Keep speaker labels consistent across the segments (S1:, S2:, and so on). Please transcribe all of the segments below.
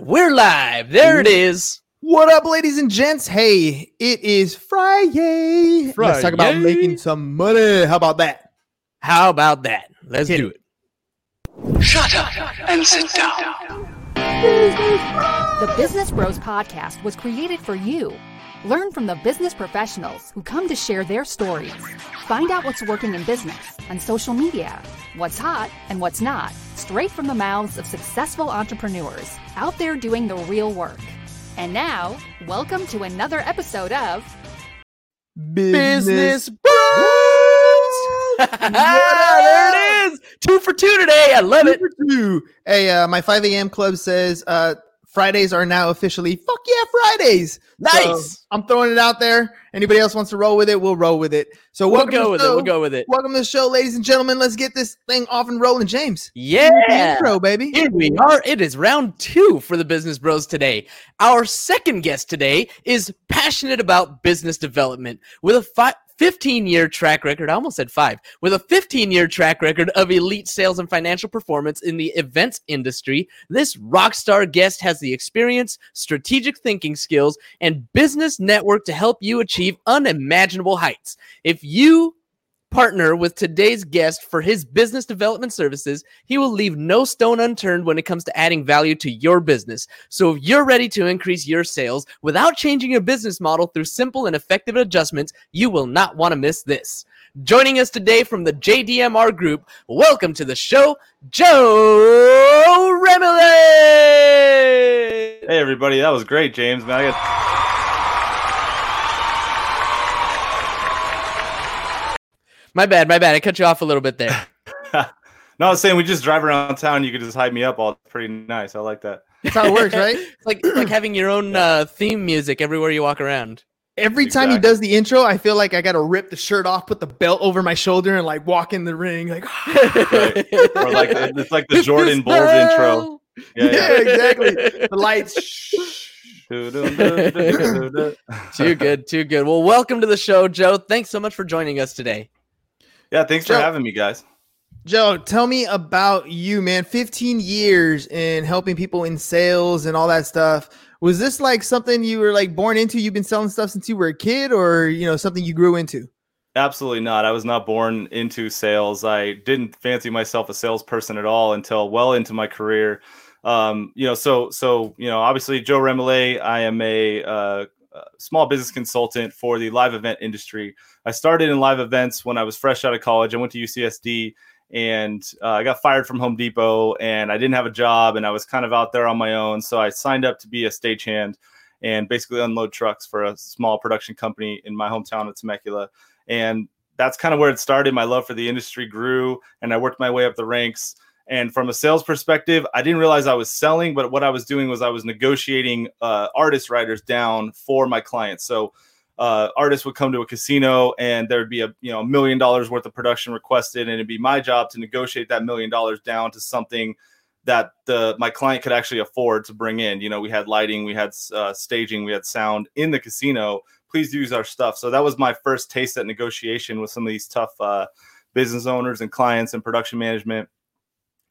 S1: we're live. There it mm. is.
S2: What up, ladies and gents? Hey, it is Friday. Let's talk about making some money. How about that?
S1: How about that? Let's
S2: Hit
S1: do
S2: it.
S1: it.
S3: Shut up and sit down.
S4: The Business Bros Podcast was created for you. Learn from the business professionals who come to share their stories. Find out what's working in business and social media, what's hot and what's not, straight from the mouths of successful entrepreneurs out there doing the real work. And now, welcome to another episode of
S1: Business Bros. there it is. Two for two today. I love it.
S2: Two. Hey, uh, my 5 a.m. club says uh, Fridays are now officially fuck yeah Fridays.
S1: Nice.
S2: So, I'm throwing it out there. Anybody else wants to roll with it? We'll roll with it. So
S1: We'll go with it. We'll go with it.
S2: Welcome to the show, ladies and gentlemen. Let's get this thing off and rolling. James,
S1: Yeah.
S2: intro, baby.
S1: Here we are. It is round two for the Business Bros today. Our second guest today is passionate about business development with a fi- 15 year track record. I almost said five. With a 15 year track record of elite sales and financial performance in the events industry, this rock star guest has the experience, strategic thinking skills, and business network to help you achieve unimaginable heights. If you partner with today's guest for his business development services, he will leave no stone unturned when it comes to adding value to your business. So if you're ready to increase your sales without changing your business model through simple and effective adjustments, you will not want to miss this. Joining us today from the JDMR group, welcome to the show, Joe Remily.
S5: Hey everybody, that was great, James. Man,
S1: My bad, my bad. I cut you off a little bit there.
S5: no, I was saying we just drive around town. You could just hype me up. All pretty nice. I like that.
S2: That's how it works, right?
S1: It's like like having your own uh, theme music everywhere you walk around.
S2: Every time he does the intro, I feel like I got to rip the shirt off, put the belt over my shoulder, and like walk in the ring. Like,
S5: Right. Or like it's like the Jordan Bulls intro.
S2: yeah,
S5: Yeah,
S2: exactly. The lights.
S1: too good, too good. Well, welcome to the show, Joe. Thanks so much for joining us today.
S5: Yeah, thanks for having me, guys.
S2: Joe, tell me about you, man. 15 years in helping people in sales and all that stuff. Was this like something you were like born into? You've been selling stuff since you were a kid, or you know something you grew into?
S5: Absolutely not. I was not born into sales. I didn't fancy myself a salesperson at all until well into my career. Um, you know, so so you know, obviously Joe Remile. I am a uh, small business consultant for the live event industry. I started in live events when I was fresh out of college. I went to UCSD and uh, I got fired from Home Depot and I didn't have a job and I was kind of out there on my own. So I signed up to be a stagehand and basically unload trucks for a small production company in my hometown of Temecula. And that's kind of where it started. My love for the industry grew and I worked my way up the ranks. And from a sales perspective, I didn't realize I was selling, but what I was doing was I was negotiating uh, artist riders down for my clients. So uh, artists would come to a casino and there would be a you know a million dollars worth of production requested, and it'd be my job to negotiate that million dollars down to something that the my client could actually afford to bring in. You know, we had lighting, we had uh, staging, we had sound in the casino. Please use our stuff. So that was my first taste at negotiation with some of these tough uh, business owners and clients and production management.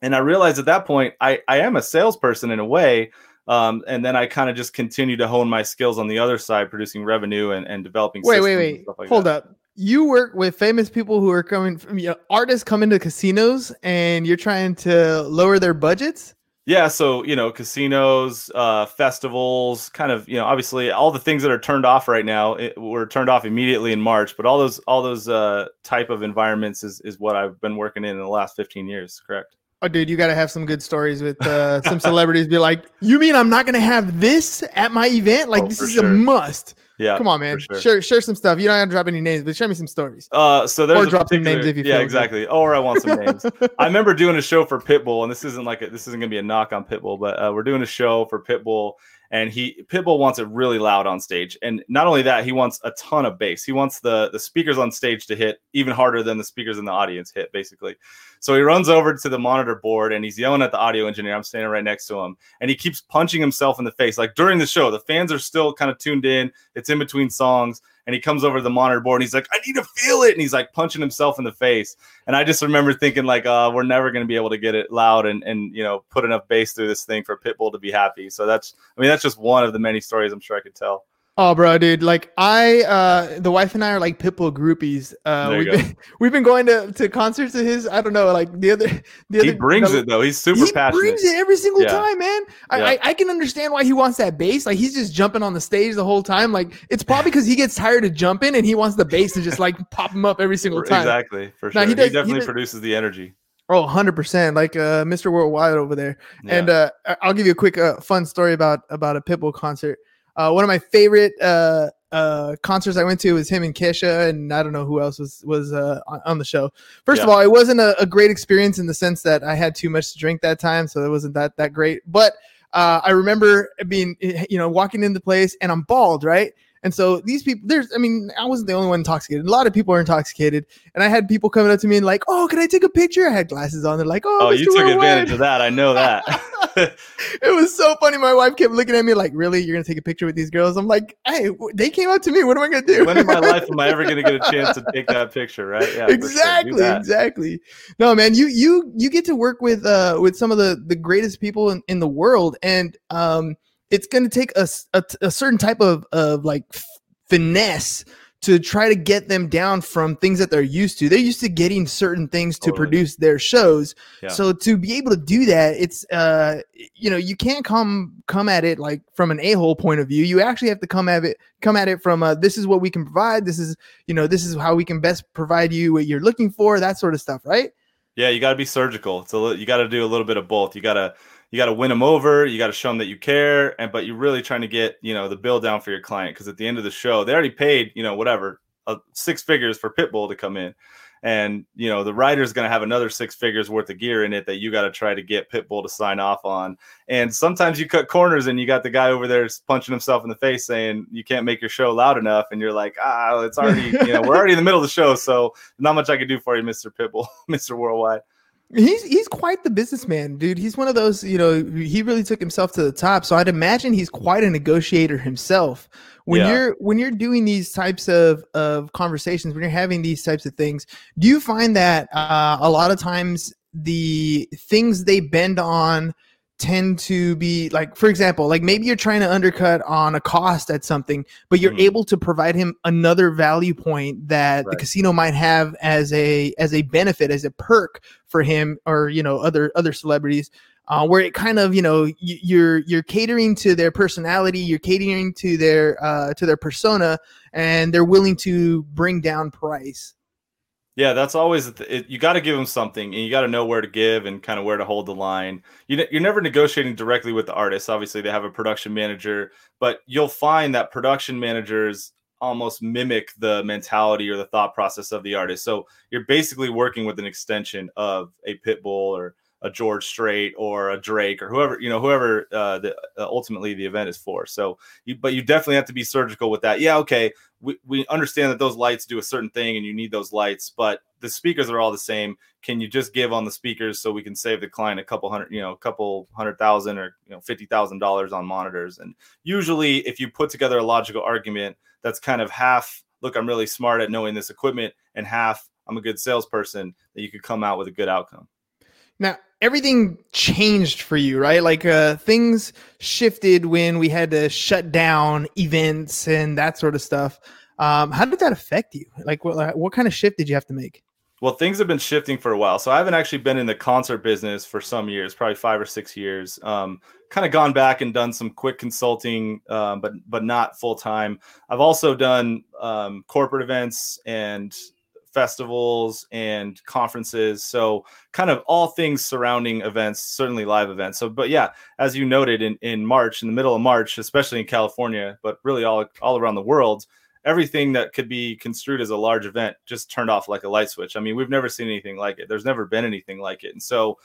S5: And I realized at that point, I, I am a salesperson in a way. Um, and then I kind of just continue to hone my skills on the other side, producing revenue and, and developing.
S2: Wait, wait, wait.
S5: like
S2: Hold
S5: that.
S2: up. You work with famous people who are coming from you know, artists come into casinos, and you're trying to lower their budgets.
S5: Yeah, so you know, casinos, uh, festivals, kind of, you know, obviously all the things that are turned off right now it, were turned off immediately in March. But all those, all those uh, type of environments is is what I've been working in in the last fifteen years. Correct.
S2: Oh, dude, you got to have some good stories with uh, some celebrities. Be like, you mean I'm not going to have this at my event? Like,
S5: Oh,
S2: this is
S5: sure.
S2: a must.
S5: Yeah.
S2: Come on, man.
S5: sure.
S2: Share share some stuff. You don't have to drop any names, but share me some stories.
S5: Uh, so there's
S2: Or drop some names if you
S5: yeah,
S2: feel good.
S5: exactly. Or I want some names. I remember doing a show for Pitbull, and this isn't like a, this isn't gonna be a knock on Pitbull, but uh, we're doing a show for Pitbull, and he Pitbull wants it really loud on stage, and not only that, he wants a ton of bass. He wants the the speakers on stage to hit even harder than the speakers in the audience hit, basically. So he runs over to the monitor board and he's yelling at the audio engineer. I'm standing right next to him, and he keeps punching himself in the face. Like during the show, the fans are still kind of tuned in. It's in between songs, and he comes over to the monitor board and he's like, "I need to feel it," and he's like punching himself in the face. And I just remember thinking like, uh, we're never going to be able to get it loud and and you know put enough bass through this thing for Pitbull to be happy. So that's, I mean, that's just one of the many stories I'm sure I could tell.
S2: Oh, bro, dude! Like I, uh the wife and I are like Pitbull groupies. Uh, we've
S5: go.
S2: been we've been going to to concerts of his. I don't know, like the other the other.
S5: He brings
S2: the-
S5: it though. He's super passionate.
S2: he
S5: passionate.
S2: brings it every single
S5: Yeah.
S2: time, man. I,
S5: Yeah.
S2: I I can understand why he wants that bass. Like he's just jumping on the stage the whole time. Like it's probably because he gets tired of jumping and he wants the bass to just like pop him up every single time.
S5: Exactly, for sure.
S2: he
S5: He,
S2: does- he
S5: definitely
S2: does-
S5: produces the energy.
S2: Oh, 100 percent, like uh, Mr. Worldwide over there.
S5: Yeah.
S2: And uh, I'll give you a quick uh, fun story about about a Pitbull concert. Uh, one of my favorite uh, uh, concerts I went to was him and Kesha, and I don't know who else was was uh, on, on the show. First of all, it wasn't a, a great experience in the sense that I had too much to drink that time, so it wasn't that that great. But uh, I remember being, you know, walking in the place, and I'm bald, right? And so these people, there's, I mean, I wasn't the only one intoxicated. A lot of people are intoxicated, and I had people coming up to me and like, "Oh, can I take a picture?" I had glasses on. They're like, "Oh,
S5: Oh,
S2: Mr.
S5: you took
S2: Worldwide."
S5: advantage of that. I know that.
S2: it was so funny. My wife kept looking at me like, "Really, you're gonna take a picture with these girls?" I'm like, "Hey, they came up to me. What am I gonna do?"
S5: when in my life am I ever going to get a chance to take that picture? Right? Yeah. for sure.
S2: Exactly, exactly. No, man, you you you get to work with uh with some of the the greatest people in, in the world, and um, it's gonna take a certain type of of like finesse to try to get them down from things that they're used to. They're used to getting certain things to
S5: Totally.
S2: produce their shows.
S5: Yeah.
S2: So to be able to do that, it's uh you know, you can't come come at it like from an a-hole point of view. You actually have to come at it come at it from uh this is what we can provide. This is, you know, this is how we can best provide you what you're looking for, that sort of stuff, right?
S5: Yeah, you got to be surgical. So you got to do a little bit of both. You got to you got to win them over. You got to show them that you care, and but you're really trying to get you know the bill down for your client because at the end of the show, they already paid you know whatever uh, six figures for Pitbull to come in, and you know the rider's going to have another six figures worth of gear in it that you got to try to get Pitbull to sign off on. And sometimes you cut corners, and you got the guy over there punching himself in the face saying you can't make your show loud enough, and you're like, ah, it's already you know we're already in the middle of the show, so not much I can do for you, Mister Pitbull, Mister Worldwide.
S2: He's he's quite the businessman, dude. He's one of those, you know, he really took himself to the top. So I'd imagine he's quite a negotiator himself. When
S5: Yeah.
S2: you're when you're doing these types of of conversations, when you're having these types of things, do you find that uh, a lot of times the things they bend on tend to be like for example like maybe you're trying to undercut on a cost at something but you're
S5: Mhm.
S2: able to provide him another value point that the casino might have as a as a benefit as a perk for him or you know other other celebrities uh, where it kind of you know you're you're catering to their personality you're catering to their uh, to their persona and they're willing to bring down price
S5: Yeah, that's always it, you got to give them something, and you got to know where to give and kind of where to hold the line. You you're never negotiating directly with the artist. Obviously, they have a production manager, but you'll find that production managers almost mimic the mentality or the thought process of the artist. So you're basically working with an extension of a Pitbull or a George Strait or a Drake or whoever you know whoever uh, the, uh, ultimately the event is for. So, you, but you definitely have to be surgical with that. Yeah, okay, we, we understand that those lights do a certain thing and you need those lights, but the speakers are all the same. Can you just give on the speakers so we can save the client a couple hundred, you know, a couple hundred thousand or you know fifty thousand dollars on monitors? And usually, if you put together a logical argument, that's kind of half. Look, I'm really smart at knowing this equipment, and half I'm a good salesperson. That you could come out with a good outcome.
S2: Now, everything changed for you, right? Like uh things shifted when we had to shut down events and that sort of stuff. Um how did that affect you? Like what what kind of shift did you have to make?
S5: Well, things have been shifting for a while. So I haven't actually been in the concert business for some years, probably five or six years. Um, kind of gone back and done some quick consulting, um, but but not full time. I've also done um, corporate events and festivals and conferences. So kind of all things surrounding events, certainly live events. So, but yeah, as you noted in in March, in the middle of March, especially in California, but really all all around the world everything that could be construed as a large event just turned off like a light switch. I mean, we've never seen anything like it. There's never been anything like it. And so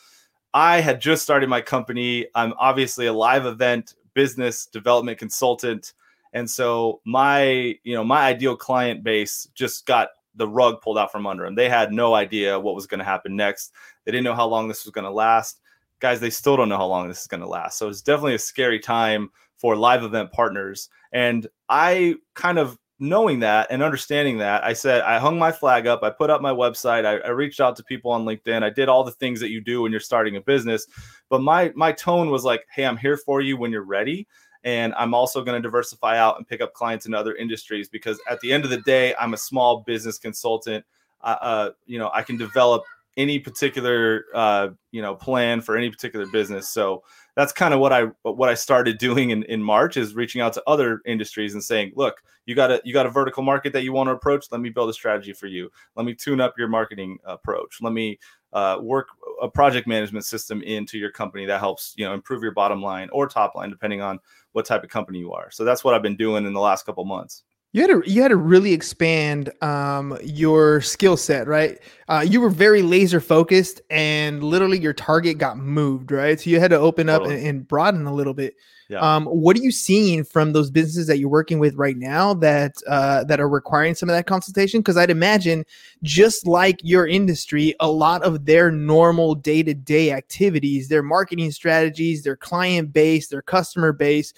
S5: I had just started my company. I'm obviously a live event business development consultant. And so my, you know, my ideal client base just got the rug pulled out from under them. They had no idea what was going to happen next. They didn't know how long this was going to last. Guys, they still don't know how long this is going to last. So it's definitely a scary time for live event partners. And I kind of knowing that and understanding that, I said, I hung my flag up. I put up my website. I, I, reached out to people on LinkedIn. I did all the things that you do when you're starting a business. But my my tone was like, hey, I'm here for you when you're ready. And I'm also going to diversify out and pick up clients in other industries because at the end of the day, I'm a small business consultant. Uh, uh, you know, I can develop any particular uh, you know plan for any particular business. So that's kind of what I what I started doing in, in March is reaching out to other industries and saying, look, you got a you got a vertical market that you want to approach. Let me build a strategy for you. Let me tune up your marketing approach. Let me uh, work a project management system into your company that helps you know improve your bottom line or top line depending on what type of company you are. So that's what I've been doing in the last couple months.
S2: You had to you had to really expand um, your skill set, right? Uh, you were very laser focused, and literally your target got moved, right? So you had to open up totally. and, and, broaden a little bit. Yeah. Um, what are you seeing from those businesses that you're working with right now that uh, that are requiring some of that consultation? Because I'd imagine, just like your industry, a lot of their normal day to day activities, their marketing strategies, their client base, their customer base,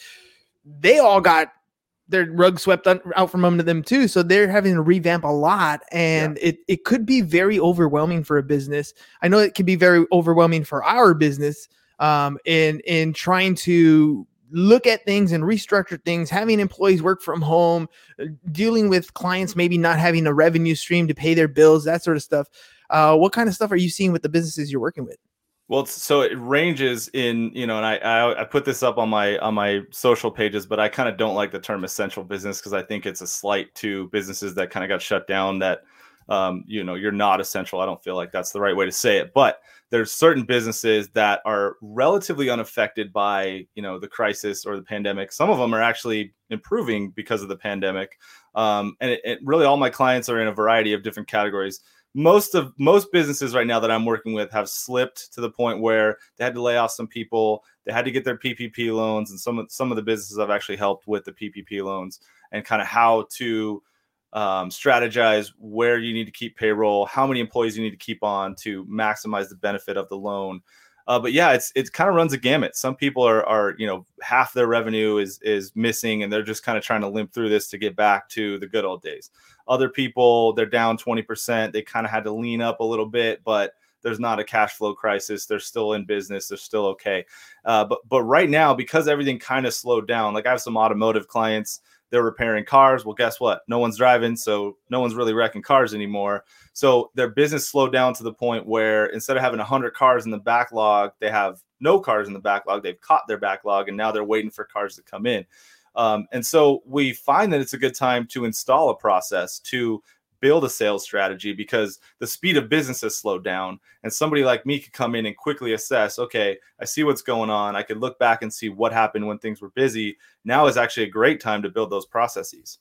S2: they all got their rug swept out from under them too. So they're having to revamp a lot, and yeah. it it could be very overwhelming for a business. I know it can be very overwhelming for our business um, in in trying to look at things and restructure things, having employees work from home, uh, dealing with clients maybe not having a revenue stream to pay their bills, that sort of stuff. Uh, what kind of stuff are you seeing with the businesses you're working with?
S5: Well, so it ranges in, you know, and I, I, I put this up on my on my social pages, but I kind of don't like the term essential business because I think it's a slight to businesses that kind of got shut down that, um, you know, you're not essential. I don't feel like that's the right way to say it, but there's certain businesses that are relatively unaffected by, you know, the crisis or the pandemic. Some of them are actually improving because of the pandemic, um, and it, it really all my clients are in a variety of different categories most of most businesses right now that I'm working with have slipped to the point where they had to lay off some people. They had to get their PPP loans, and some of some of the businesses I've actually helped with the PPP loans and kind of how to um, strategize where you need to keep payroll, how many employees you need to keep on to maximize the benefit of the loan. Uh, but yeah, it's it kind of runs a gamut. Some people are are you know half their revenue is is missing, and they're just kind of trying to limp through this to get back to the good old days. Other people, they're down 20%. They kind of had to lean up a little bit, but there's not a cash flow crisis. They're still in business. They're still okay. Uh, but but right now, because everything kind of slowed down, like I have some automotive clients, they're repairing cars. Well, guess what? No one's driving, so no one's really wrecking cars anymore. So their business slowed down to the point where instead of having 100 cars in the backlog, they have no cars in the backlog. They've caught their backlog, and now they're waiting for cars to come in. Um, and so we find that it's a good time to install a process to build a sales strategy because the speed of business has slowed down and somebody like me could come in and quickly assess okay i see what's going on i could look back and see what happened when things were busy now is actually a great time to build those processes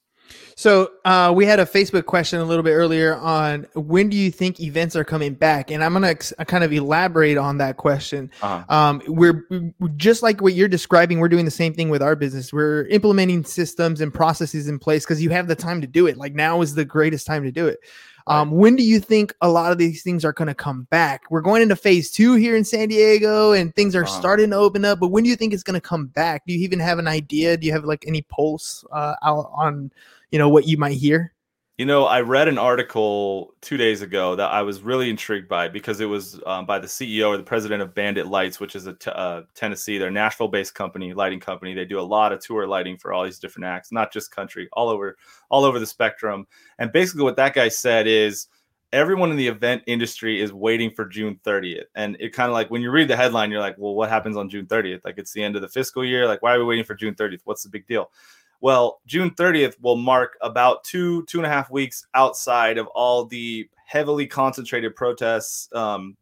S2: so uh, we had a Facebook question a little bit earlier on when do you think events are coming back, and I'm gonna ex- uh, kind of elaborate on that question. Uh-huh. Um, we're, we're just like what you're describing. We're doing the same thing with our business. We're implementing systems and processes in place because you have the time to do it. Like now is the greatest time to do it. Um, when do you think a lot of these things are going to come back? We're going into phase two here in San Diego, and things are uh-huh. starting to open up. But when do you think it's going to come back? Do you even have an idea? Do you have like any pulse uh, out on? you know what you might hear?
S5: You know, I read an article two days ago that I was really intrigued by because it was um, by the CEO or the president of Bandit Lites, which is a t- uh, Tennessee, they're Nashville-based company, lighting company. They do a lot of tour lighting for all these different acts, not just country, all over, all over the spectrum. And basically, what that guy said is everyone in the event industry is waiting for June 30th. And it kind of like when you read the headline, you're like, well, what happens on June 30th? Like it's the end of the fiscal year. Like, why are we waiting for June 30th? What's the big deal? Well, June 30th will mark about two, two and a half weeks outside of all the heavily concentrated protests, um,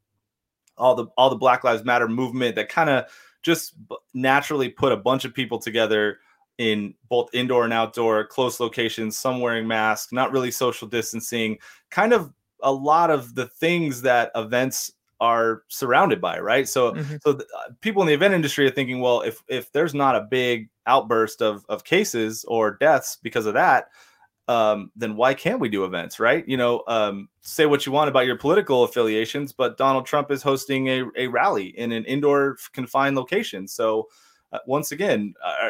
S5: all the all the Black Lives Matter movement that kind of just naturally put a bunch of people together in both indoor and outdoor close locations, some wearing masks, not really social distancing, kind of a lot of the things that events are surrounded by, right? So, mm-hmm. so the, uh, people in the event industry are thinking, well, if if there's not a big outburst of of cases or deaths because of that, um, then why can't we do events, right? You know, um, say what you want about your political affiliations, but Donald Trump is hosting a, a rally in an indoor confined location. So, uh, once again, uh,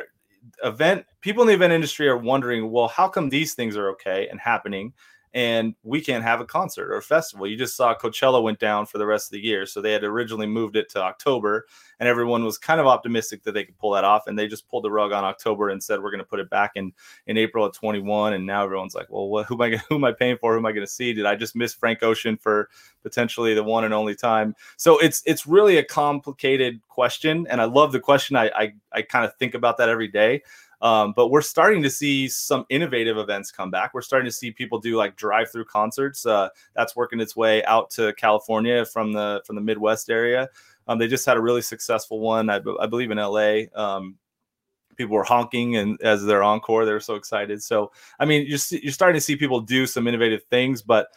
S5: event people in the event industry are wondering, well, how come these things are okay and happening? And we can't have a concert or a festival. You just saw Coachella went down for the rest of the year. So they had originally moved it to October, and everyone was kind of optimistic that they could pull that off. And they just pulled the rug on October and said, we're going to put it back in, in April of 21. And now everyone's like, well, what, who, am I, who am I paying for? Who am I going to see? Did I just miss Frank Ocean for potentially the one and only time? So it's it's really a complicated question. And I love the question. I, I, I kind of think about that every day. Um, but we're starting to see some innovative events come back. We're starting to see people do like drive-through concerts. Uh, that's working its way out to California from the from the Midwest area. Um, they just had a really successful one, I, believe, in LA. Um, people were honking and as their encore, they were so excited. So, I mean, you're you're starting to see people do some innovative things, but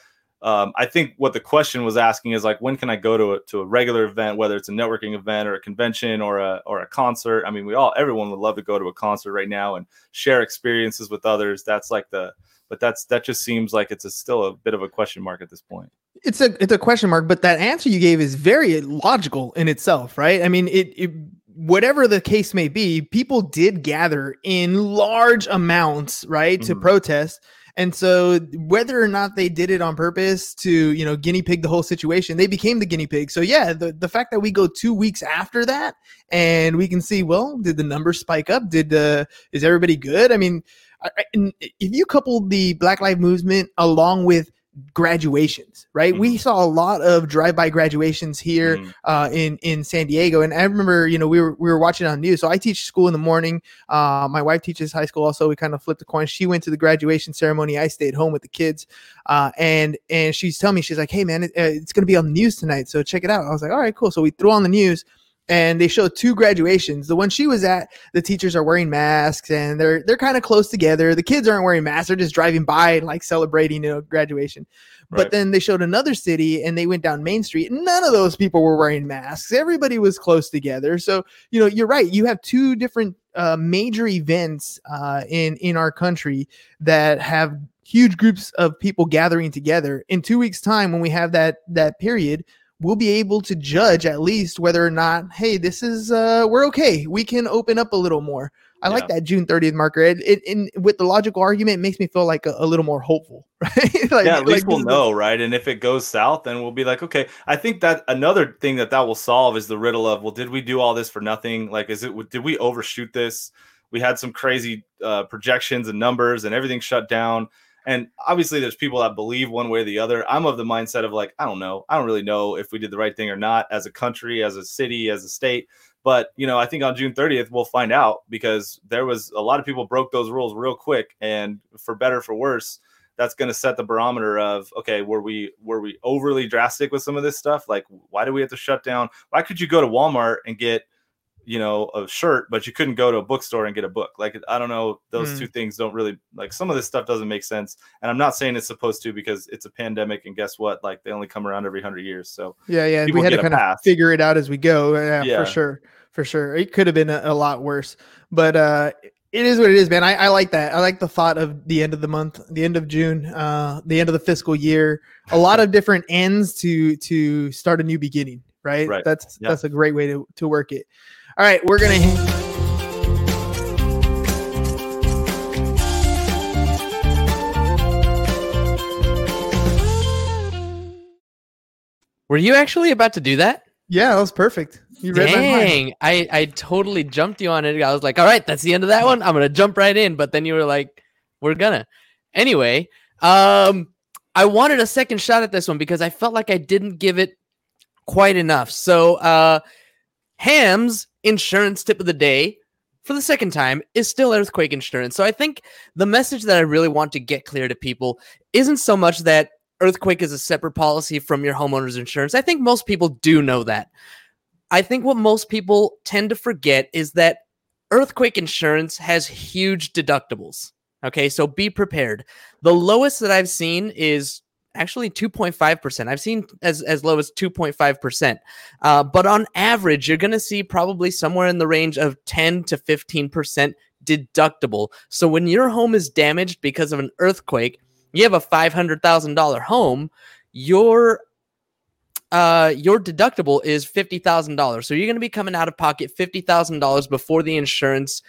S5: um, I think what the question was asking is like, when can I go to a, to a regular event, whether it's a networking event or a convention or a or a concert? I mean, we all everyone would love to go to a concert right now and share experiences with others. That's like the, but that's that just seems like it's a, still a bit of a question mark at this point.
S2: It's a it's a question mark, but that answer you gave is very logical in itself, right? I mean, it, it whatever the case may be, people did gather in large amounts, right, mm-hmm. to protest and so whether or not they did it on purpose to, you know, guinea pig the whole situation, they became the guinea pig. So yeah, the, the fact that we go two weeks after that and we can see, well, did the numbers spike up? Did uh is everybody good? I mean, I, if you couple the Black Lives Movement along with graduations, right? Mm-hmm. We saw a lot of drive-by graduations here mm-hmm. uh, in in San Diego, and I remember, you know, we were we were watching on news. So I teach school in the morning. Uh, my wife teaches high school also. We kind of flipped the coin. She went to the graduation ceremony. I stayed home with the kids, uh, and and she's telling me she's like, "Hey man, it, uh, it's going to be on the news tonight, so check it out." I was like, "All right, cool." So we threw on the news and they show two graduations. The one she was at, the teachers are wearing masks and they're they're kind of close together. The kids aren't wearing masks; they're just driving by and like celebrating, you know, graduation. Right. But then they showed another city and they went down Main Street. None of those people were wearing masks. Everybody was close together. So you know, you're right. You have two different uh, major events uh, in in our country that have huge groups of people gathering together. In two weeks' time, when we have that that period, we'll be able to judge at least whether or not, hey, this is uh, we're okay. We can open up a little more. I yeah. like that June 30th marker. It, it, in with the logical argument, it makes me feel like a, a little more hopeful, right?
S5: like, yeah, at least like we'll know, right? And if it goes south, then we'll be like, okay. I think that another thing that that will solve is the riddle of, well, did we do all this for nothing? Like, is it did we overshoot this? We had some crazy uh, projections and numbers, and everything shut down and obviously, there's people that believe one way or the other. I'm of the mindset of like, I don't know. I don't really know if we did the right thing or not as a country, as a city, as a state. But, you know, I think on June 30th, we'll find out because there was a lot of people broke those rules real quick. And for better, for worse, that's going to set the barometer of okay were we were we overly drastic with some of this stuff like why do we have to shut down why could you go to walmart and get you know a shirt but you couldn't go to a bookstore and get a book like i don't know those mm. two things don't really like some of this stuff doesn't make sense and i'm not saying it's supposed to because it's a pandemic and guess what like they only come around every 100 years so
S2: yeah yeah we had to kind of figure it out as we go yeah, yeah, for sure for sure it could have been a, a lot worse but uh it is what it is, man. I, I like that. I like the thought of the end of the month, the end of June, uh, the end of the fiscal year. A lot of different ends to to start a new beginning, right? right. That's that's a great way to to work it. All right, we're gonna.
S1: Were you actually about to do that?
S2: Yeah, that was perfect.
S1: You read Dang, I I totally jumped you on it. I was like, all right, that's the end of that one. I'm gonna jump right in. But then you were like, we're gonna. Anyway, um, I wanted a second shot at this one because I felt like I didn't give it quite enough. So, uh, Hams insurance tip of the day for the second time is still earthquake insurance. So I think the message that I really want to get clear to people isn't so much that earthquake is a separate policy from your homeowner's insurance. I think most people do know that. I think what most people tend to forget is that earthquake insurance has huge deductibles. Okay, so be prepared. The lowest that I've seen is actually 2.5%. I've seen as, as low as 2.5%. Uh, but on average, you're going to see probably somewhere in the range of 10 to 15% deductible. So when your home is damaged because of an earthquake, you have a $500,000 home, your uh your deductible is $50,000. So you're going to be coming out of pocket $50,000 before the insurance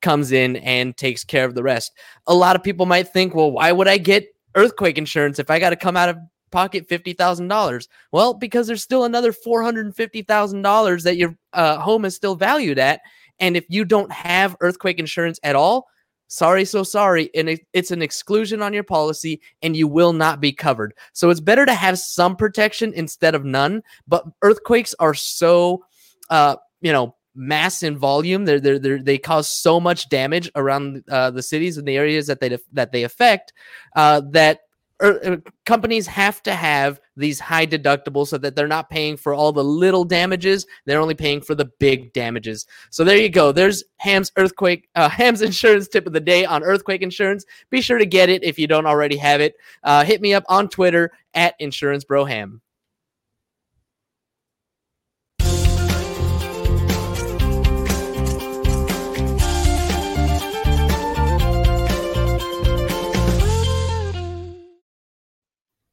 S1: comes in and takes care of the rest. A lot of people might think, "Well, why would I get earthquake insurance if I got to come out of pocket $50,000?" Well, because there's still another $450,000 that your uh, home is still valued at, and if you don't have earthquake insurance at all, sorry so sorry and it's an exclusion on your policy and you will not be covered so it's better to have some protection instead of none but earthquakes are so uh you know mass in volume. They're, they're, they're they cause so much damage around uh, the cities and the areas that they def- that they affect uh, that er, uh, companies have to have these high deductibles so that they're not paying for all the little damages. They're only paying for the big damages. So there you go. There's ham's earthquake uh, ham's insurance tip of the day on earthquake insurance. Be sure to get it if you don't already have it. Uh, hit me up on twitter at insurance bro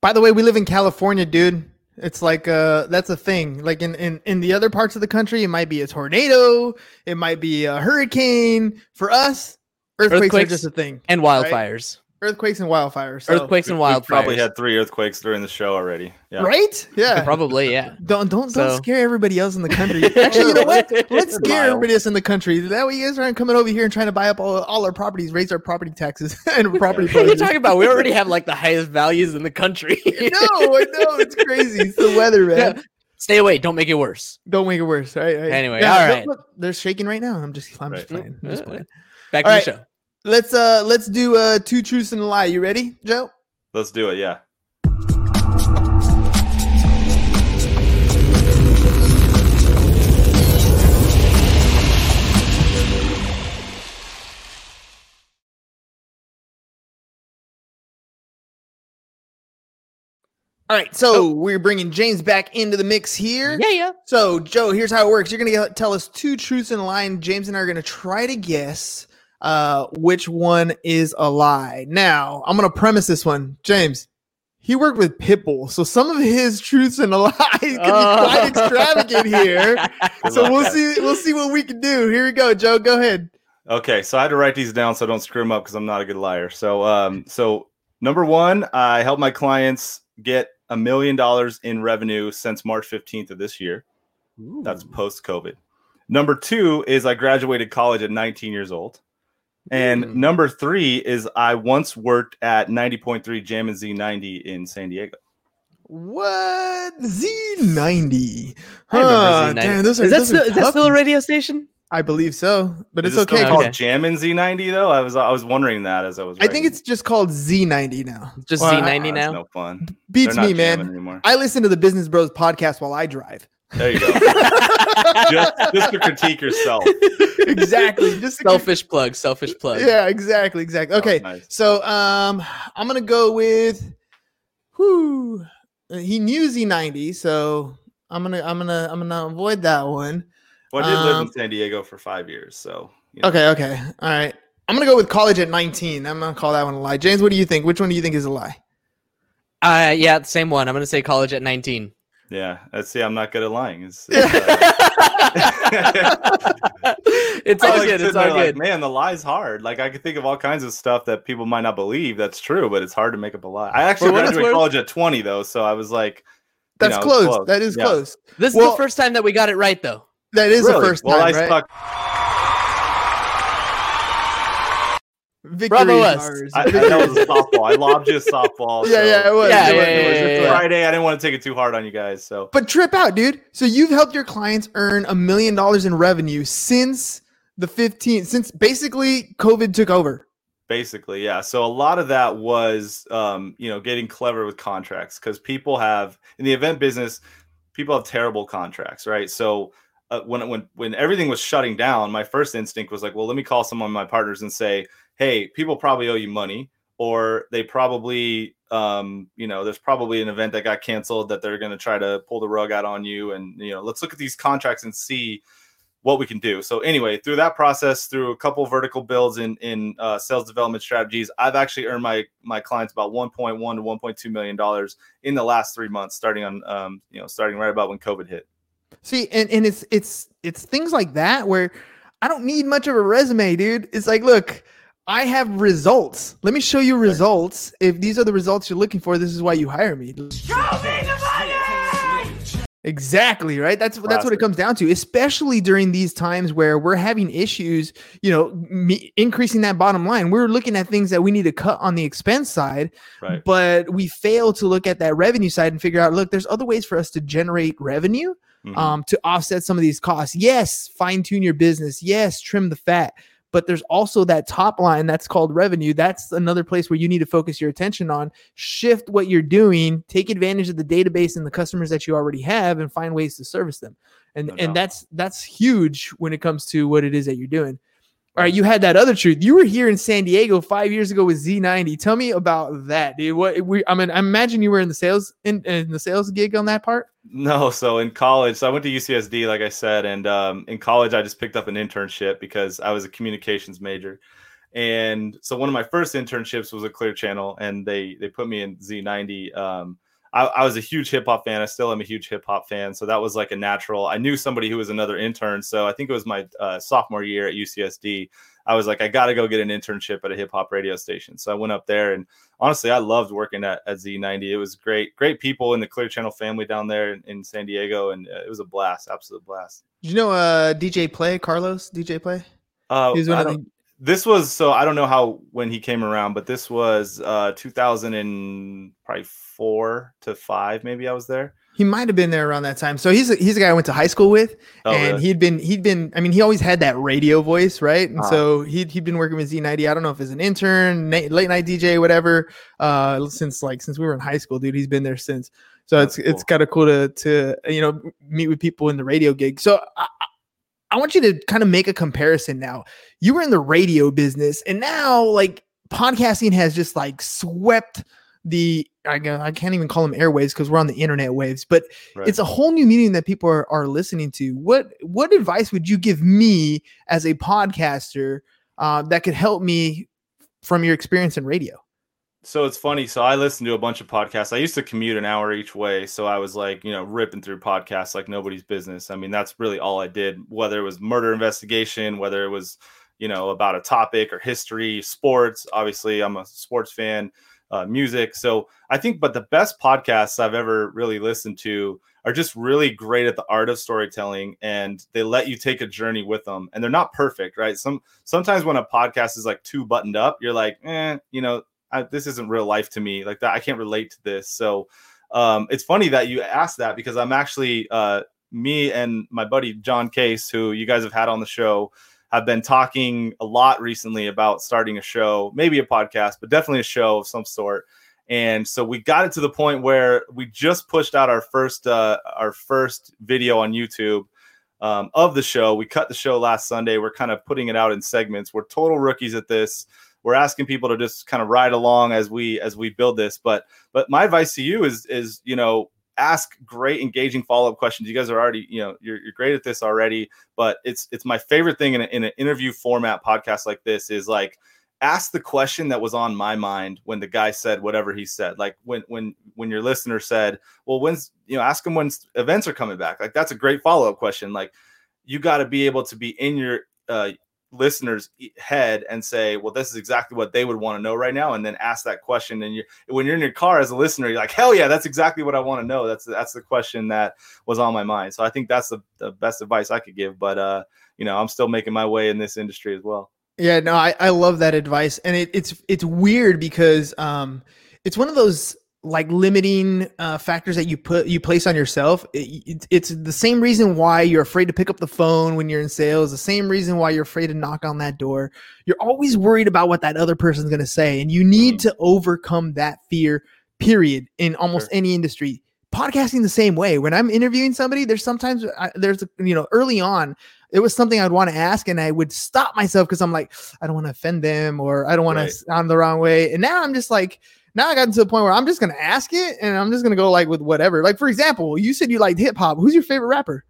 S2: By the way, we live in California, dude. It's like uh that's a thing. Like in, in in the other parts of the country, it might be a tornado, it might be a hurricane. For us, earthquakes,
S1: Earthquakes
S2: are just a thing.
S1: and wildfires
S2: Earthquakes and wildfires. So,
S1: earthquakes and
S5: We- we've
S1: wildfires
S5: probably had three earthquakes during the show already. Yeah.
S2: Right? Yeah.
S1: probably yeah
S2: Don't don't don't scare everybody else in the country. Actually, you know what? Let's scare
S5: Mild.
S2: everybody else in the country. That way, you guys aren't coming over here and trying to buy up all, all our properties, raise our property taxes and property.
S1: what are you talking about we already have like the highest values in the country
S2: no, I know it's crazy. It's the weather, man.
S1: Yeah. stay away don't make it worse
S2: Don't make it worse. Right? right.
S1: Anyway,
S2: Yeah,
S1: all
S2: look, look, they're shaking right now. I'm just, I'm just playing. I'm just playing.
S1: back
S2: All
S1: to
S2: right.
S1: the show
S2: Let's uh, let's do uh, two truths and a lie. You ready, Joe?
S5: Let's do it. Yeah.
S2: All right. So we're bringing James back into the mix here.
S1: yeah yeah
S2: So, Joe, here's how it works. You're going to tell us two truths and a lie, and James and I are going to try to guess uh, which one is a lie. Now, I'm going to premise this one. James, he worked with Pitbull, so some of his truths and a lie could be quite extravagant here. So we'll see. We'll see what we can do. Here we go, Joe. Go ahead.
S5: Okay, so I had to write these down so I don't screw them up because I'm not a good liar. So, um, so number one, I help my clients get a million dollars in revenue since March 15th of this year. That's post COVID. Number two is I graduated college at 19 years old. And
S1: Mm.
S5: number three is I once worked at 90.3 Jammin' Z90 in San Diego.
S2: What Z90?
S1: I remember
S2: Huh,
S1: Z90.
S2: damn, those are,
S1: is that
S2: those
S1: still,
S2: are
S1: is that still a radio station
S2: I believe so, but
S5: Is
S2: it's
S5: it still
S2: okay.
S5: called
S1: Okay.
S5: Jammin' Z90 though. I was I was wondering that as I was.
S2: I think it's just called Z90 now.
S1: just
S2: Well,
S1: Z90
S5: Ah,
S1: now
S5: No fun.
S2: Beats
S5: not
S2: me, man.
S5: Anymore.
S2: I listen to the Business Bros podcast while I drive.
S5: There you go. just, just to critique yourself.
S2: exactly. Just to-
S1: selfish plug selfish plug
S2: Yeah, exactly, exactly. Okay,
S5: nice.
S2: so um, I'm gonna go with, whoo, he knew Z90, so I'm gonna, I'm gonna, I'm gonna avoid that one.
S5: Well, I did live
S2: Um,
S5: in San Diego for five years, so you know.
S2: Okay, okay, all right. I'm gonna go with college at 19. I'm gonna call that one a lie. James, what do you think? Which one do you think is a lie?
S1: uh yeah same one i'm gonna say college at 19
S5: Yeah, that's see, I'm not good at lying. It's, it's, uh,
S1: it's all
S5: like
S1: good it's all
S5: there like,
S1: good
S5: man, the lie's hard. Like I could think of all kinds of stuff that people might not believe that's true, but it's hard to make up a lie. I actually
S1: For what
S5: graduated
S1: worth-
S5: college at 20 though, so I was like, you
S2: That's
S5: know, it's
S2: close. That is
S5: Yeah.
S2: close.
S1: this
S2: Well-
S1: is the first time that we got it right though
S2: That is
S5: Really?
S2: the first
S5: well,
S2: time,
S5: I
S2: right?
S5: stuck.
S2: Victory
S1: Bravo
S2: is
S1: us.
S5: I, I, that was a softball. I lobbed you a softball.
S2: Yeah,
S5: so-
S2: yeah, it was.
S1: Yeah,
S2: It was,
S1: yeah,
S2: it was.
S1: yeah,
S2: It's
S1: yeah.
S5: Friday, I didn't want to take it too hard on you guys, so
S2: But trip out, dude. So you've helped your clients earn a million dollars in revenue since the 15th, since basically COVID took over.
S5: basically yeah so a lot of that was um, you know getting clever with contracts because people have in the event business people have terrible contracts right so uh, when when when everything was shutting down my first instinct was like well let me call some of my partners and say hey people probably owe you money or they probably um, you know there's probably an event that got canceled that they're going to try to pull the rug out on you and you know let's look at these contracts and see what we can do. So anyway, through that process, through a couple vertical builds in in uh, sales development strategies, I've actually earned my my clients about 1.1 to 1.2 million dollars in the last three months, starting on um, you know starting right about when COVID hit.
S2: See, and and it's it's it's things like that where I don't need much of a resume, dude. It's like, look, I have results. Let me show you results. If these are the results you're looking for, this is why you hire me. Exactly, right? That's that's what it comes down to, especially during these times where we're having issues, you know, me, increasing that bottom line. We're looking at things that we need to cut on the expense side,
S5: Right.
S2: but we fail to look at that revenue side and figure out, look, there's other ways for us to generate revenue
S5: Mhm.
S2: um, to offset some of these costs. Yes, fine tune your business. Yes, trim the fat. But there's also that top line that's called revenue. That's another place where you need to focus your attention on. Shift what you're doing, take advantage of the database and the customers that you already have, and find ways to service them. And
S5: No
S2: and
S5: doubt.
S2: that's that's huge when it comes to what it is that you're doing. All right, you had that other truth. You were here in San Diego five years ago with Z90. Tell me about that, dude. What we I mean, I imagine you were in the sales in, in the sales gig on that part.
S5: No, so in college, so I went to UCSD, like I said, and um, in college, I just picked up an internship because I was a communications major. And so one of my first internships was a Clear Channel, and they they put me in Z90. Um, I, I was a huge hip hop fan. I still am a huge hip hop fan, so that was like a natural. I knew somebody who was another intern, so I think it was my uh, sophomore year at UCSD. I was like, I got to go get an internship at a hip hop radio station. So I went up there, and honestly, I loved working at, at Z90. It was great, great people in the Clear Channel family down there in, in San Diego, and uh, it was a blast, absolute blast.
S2: Did you know uh DJ Play, Carlos, DJ Play?
S5: Uh,
S2: He was one of the,
S5: this was so I don't know how when he came around, but this was uh 2000 and probably four to five, maybe I was there.
S2: he might have been there around that time. So he's a, he's a guy I went to high school with,
S5: Oh,
S2: and
S5: really?
S2: he'd been he'd been I mean he always had that radio voice, right? And
S5: Uh-huh.
S2: so he'd he'd been working with Z90. I don't know if as an intern, late night DJ, whatever. Uh, since like since we were in high school, dude, he's been there since. So
S5: That's
S2: it's it's kind of cool to to you know meet with people in the radio gig. So I, I- want you to kind of make a comparison now. You were in the radio business, and now like podcasting has just like swept the I, I can't even call them airwaves because we're on the internet waves, but
S5: Right.
S2: it's a whole new medium that people are, are listening to. What what advice would you give me as a podcaster uh, that could help me from your experience in radio?
S5: So it's funny. So I listened to a bunch of podcasts. I used to commute an hour each way. So I was like, you know, ripping through podcasts like nobody's business. I mean, that's really all I did, whether it was murder investigation, whether it was, you know, about a topic or history, sports. Obviously, I'm a sports fan, uh, music. So I think, but the best podcasts I've ever really listened to are just really great at the art of storytelling and they let you take a journey with them and they're not perfect right some sometimes when a podcast is like too buttoned up you're like eh you know I, this isn't real life to me like that i can't relate to this. So um, it's funny that you asked that because i'm actually uh, me and my buddy john case who you guys have had on the show have been talking a lot recently about starting a show maybe a podcast but definitely a show of some sort. And so we got it to the point where we just pushed out our first uh, our first video on youtube um, of the show. We cut the show last sunday. We're kind of putting it out in segments. We're total rookies at this we're asking people to just kind of ride along as we as we build this. But but my advice to you is is you know ask great engaging follow-up questions. You guys are already you know you're, you're great at this already but it's it's my favorite thing in, a, in an interview format podcast like this is like ask the question that was on my mind when the guy said whatever he said. Like when when when your listener said well when's you know ask him when events are coming back. Like that's a great follow-up question. Like you got to be able to be in your uh listener's head and say well this is exactly what they would want to know right now and then ask that question and you when you're in your car as a listener you're like hell yeah that's exactly what i want to know. That's that's the question that was on my mind. So i think that's the, the best advice i could give but uh you know i'm still making my way in this industry as well.
S2: Yeah, no, I, I love that advice, and it, it's it's weird because um, it's one of those like limiting uh, factors that you put you place on yourself. It, it- it's the same reason why you're afraid to pick up the phone when you're in sales. The same reason why you're afraid to knock on that door. You're always worried about what that other person's going to say, and you need to overcome that fear. Period. In almost
S5: Sure.
S2: any industry, podcasting the same way. When I'm interviewing somebody, there's sometimes I, there's you know early on it was something I'd want to ask, and I would stop myself because I'm like, I don't want to offend them, or I don't want
S5: Right.
S2: to sound the wrong way. And now I'm just like, now I got to the point where I'm just gonna ask it, and I'm just gonna go like with whatever. Like for example, you said you liked hip hop. Who's your favorite rapper?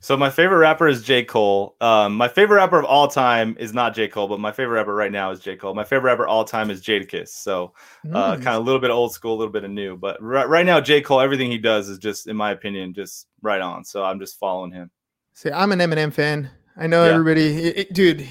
S5: So my favorite rapper is J. Cole. Um, my favorite rapper of all time is not J. Cole, but my favorite rapper right now is J. Cole. My favorite rapper all time is Jadakiss. So uh,
S2: Nice.
S5: kind of a little bit old school, a little bit of new. But right, right now, J. Cole, everything he does is just, in my opinion, just right on. So I'm just following him.
S2: See, I'm an Eminem fan. I know
S5: Yeah.
S2: everybody, it- it- dude.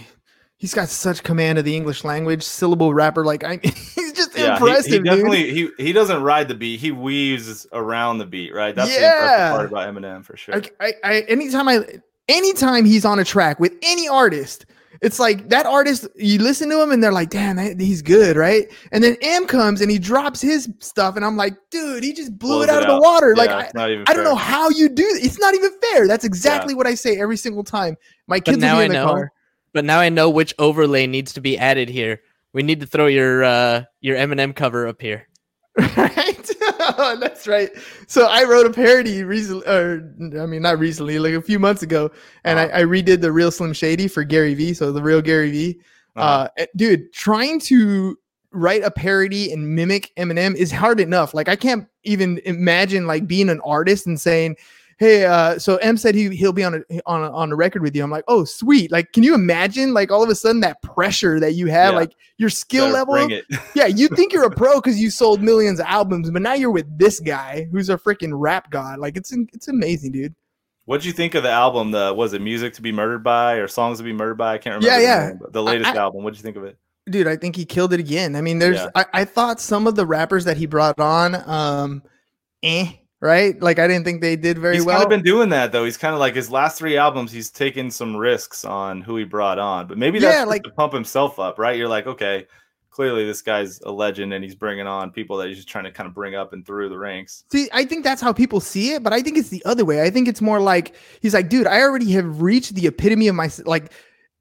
S2: He's got such command of the English language, syllable rapper. Like I,
S5: Yeah, he-
S2: impressive,
S5: he,
S2: dude.
S5: definitely he he doesn't ride the beat. He weaves around the beat. Right. That's the impressive part about Eminem for sure.
S2: Like I, I, anytime I, anytime he's on a track with any artist, it's like that artist. You listen to him and they're like, "Damn, that- he's good," right? And then Em comes and he drops his stuff, and I'm like, "Dude, he just blew
S5: Blows
S2: it out
S5: it
S2: of the
S5: out.
S2: water!" like I,
S5: it's not even
S2: I don't know how you do. It. It's not even fair. That's exactly what I say every single time. My kids will
S1: now
S2: be
S1: I
S2: in the
S1: know.
S2: car.
S1: But now I know which overlay needs to be added here. We need to throw your uh your Eminem cover up here.
S2: right? That's right. So I wrote a parody recently, or I mean, not recently, like a few months ago, and
S5: Uh-huh.
S2: I, I redid the real Slim Shady for Gary Vee. So the real Gary Vee,
S5: Uh-huh.
S2: uh, eh, dude, trying to write a parody and mimic Eminem is hard enough. Like I can't even imagine like being an artist and saying. Hey, uh, so Em said he he'll be on a on a, on a record with you. I'm like, oh, sweet. Like, can you imagine like all of a sudden that pressure that you have,
S5: Yeah.
S2: like your skill
S5: Better
S2: level? Yeah, you think you're a pro because you sold millions of albums, but now you're with this guy who's a freaking rap god. Like it's it's amazing, dude.
S5: What'd you think of the album? The was it music to be murdered by or songs to be murdered by? I can't remember.
S2: Yeah,
S5: the
S2: yeah.
S5: name, the latest
S2: I-
S5: album. What'd you think of it?
S2: Dude, I think he killed it again. I mean, there's
S5: Yeah.
S2: I, I thought some of the rappers that he brought on, um, eh, right? Like I didn't think they did very
S5: He's
S2: well.
S5: kind of been doing that though. He's kind of like his last three albums. He's taken some risks on who he brought on, but maybe that's
S2: Yeah, like-
S5: to pump himself up, right? You're like, okay, clearly this guy's a legend, and he's bringing on people that he's just trying to kind of bring up and through the ranks.
S2: See, I think that's how people see it, but I think it's the other way. I think it's more like he's like, dude, I already have reached the epitome of my like.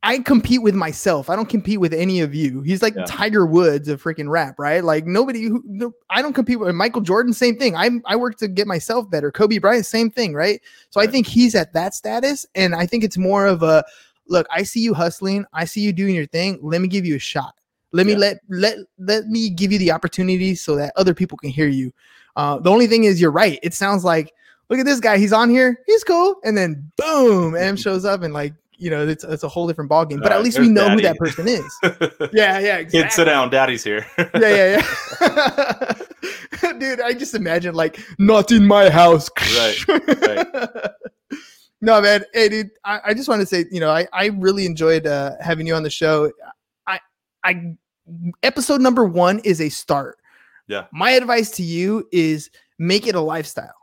S2: I compete with myself. I don't compete with any of you. He's like
S5: Yeah.
S2: Tiger Woods of freaking rap, right? Like nobody who no, I don't compete with Michael Jordan. Same thing. I I work to get myself better. Kobe Bryant, same thing, right? So I think he's at that status, and I think it's more of a look. I see you hustling. I see you doing your thing. Let me give you a shot. Let me let let let me give you the opportunity so that other people can hear you. Uh, the only thing is, you're right. It sounds like, look at this guy. He's on here. He's cool. And then boom, Em shows up and like, you know, it's, it's a whole different ballgame. But at least we know who that person is. Yeah, yeah,
S5: Kid, sit down. Daddy's here.
S2: Yeah, yeah, yeah. Dude, I just imagine like not in my house.
S5: Right,
S2: no, man. Hey, dude, I, I just want to say, you know, I, I really enjoyed uh, having you on the show. I, I, episode number one is a start.
S5: Yeah.
S2: My advice to you is make it a lifestyle.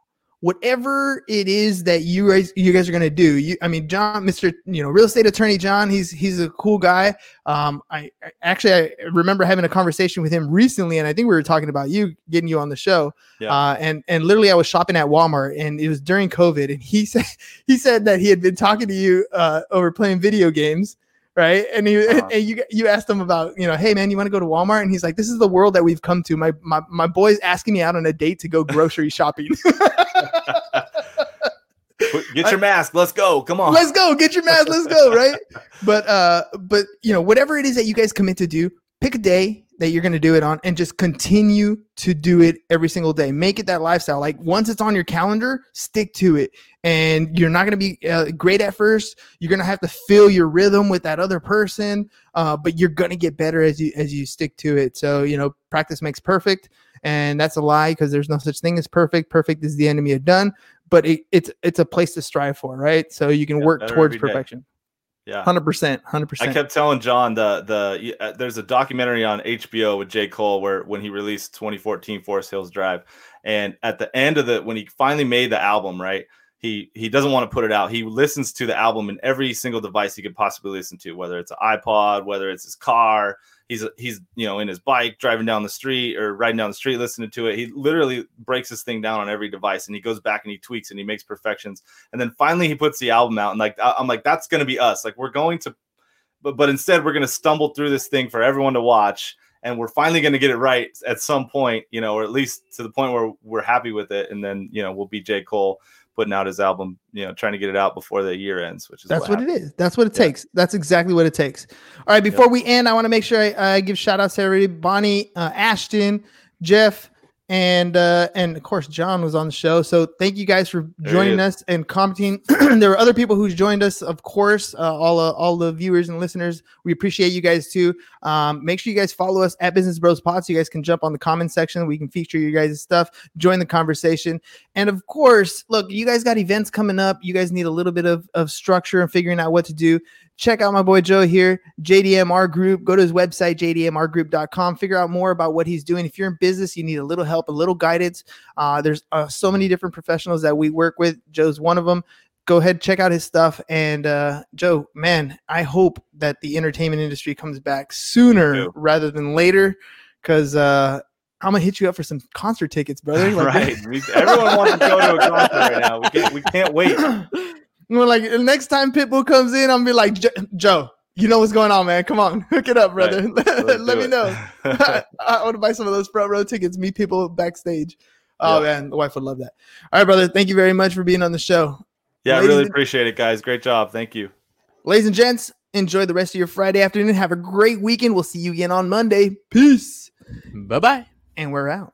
S2: Whatever it is that you guys you guys are gonna do, you I mean John, Mr. you know, real estate attorney John, he's he's a cool guy. Um, I, I actually I remember having a conversation with him recently, and I think we were talking about you getting you on the show.
S5: Yeah.
S2: Uh, and and literally, I was shopping at Walmart, and it was during COVID, and he said he said that he had been talking to you uh, over playing video games, right? And he
S5: Uh-huh.
S2: and you you asked him about you know, hey man, you want to go to Walmart? And he's like, this is the world that we've come to. My my my boy's asking me out on a date to go grocery shopping.
S5: Get your mask. Let's go. Come on.
S2: let's go get your mask let's go right but uh but you know whatever it is that you guys commit to do pick a day that you're going to do it on and just continue to do it every single day. Make it that lifestyle. Like once it's on your calendar stick to it. And you're not going to be uh, great at first. You're going to have to feel your rhythm with that other person uh, but you're going to get better as you as you stick to it. So you know practice makes perfect and that's a lie because there's no such thing as perfect. Perfect is the enemy of done but it, it's it's a place to strive for right? So you can
S5: Yeah,
S2: work towards
S5: every day. Yeah.
S2: 100% 100% I
S5: kept telling John the the uh, there's a documentary on HBO with J Cole where when he released 2014 Forest Hills Drive, and at the end of the when he finally made the album, right? He he doesn't want to put it out. He listens to the album in every single device he could possibly listen to, whether it's an iPod, whether it's his car. He's he's you know in his bike driving down the street or riding down the street listening to it. He literally breaks this thing down on every device, and he goes back and he tweaks and he makes perfections. And then finally he puts the album out, and like I'm like that's gonna be us. Like we're going to but but instead we're to stumble through this thing for everyone to watch and we're finally going to get it right at some point you know or at least to the point where we're happy with it and then you know we'll be j cole putting out his album you know trying to get it out before the year ends which is
S2: that's what,
S5: happened.
S2: it is. That's what it
S5: Yeah.
S2: takes. That's exactly what it takes. All right before we end i want to make sure i uh, give shout outs to everybody. Bonnie uh, ashton jeff and uh, and of course John was on the show. So thank you guys for joining us and commenting. there were other people who joined us, of course. Uh, all uh, all the viewers and listeners, we appreciate you guys too. Um, make sure you guys follow us at Business Bros Pod so you guys can jump on the comment section. We can feature you guys' stuff, join the conversation, and of course, look, you guys got events coming up. You guys need a little bit of of structure and figuring out what to do check out my boy Joe here, JDMR Group. Go to his website, jdmrgroup.com. Figure out more about what he's doing. If you're in business, you need a little help, a little guidance. Uh, there's uh, so many different professionals that we work with. Joe's one of them. Go ahead, check out his stuff. And uh, Joe, man, I hope that the entertainment industry comes back sooner rather than later because uh, I'm going to hit you up for some concert tickets, brother. Like-
S5: right. We, everyone wants to go to a concert right now. We can't, we can't wait.
S2: Well, like the next time Pitbull comes in, I'm gonna be like, Joe, you know what's going on, man. Come on, hook it up, brother.
S5: Let's
S2: Let me
S5: it.
S2: know. I want to buy some of those front row tickets, meet people backstage. Oh
S5: Yeah.
S2: man, the wife would love that. All right, brother. Thank you very much for being on the show.
S5: yeah, I
S2: Ladies
S5: really
S2: and-
S5: appreciate it, guys. Great job. Thank you.
S2: Ladies and gents, enjoy the rest of your Friday afternoon. Have a great weekend. We'll see you again on Monday. Peace.
S1: Bye bye.
S2: And we're out.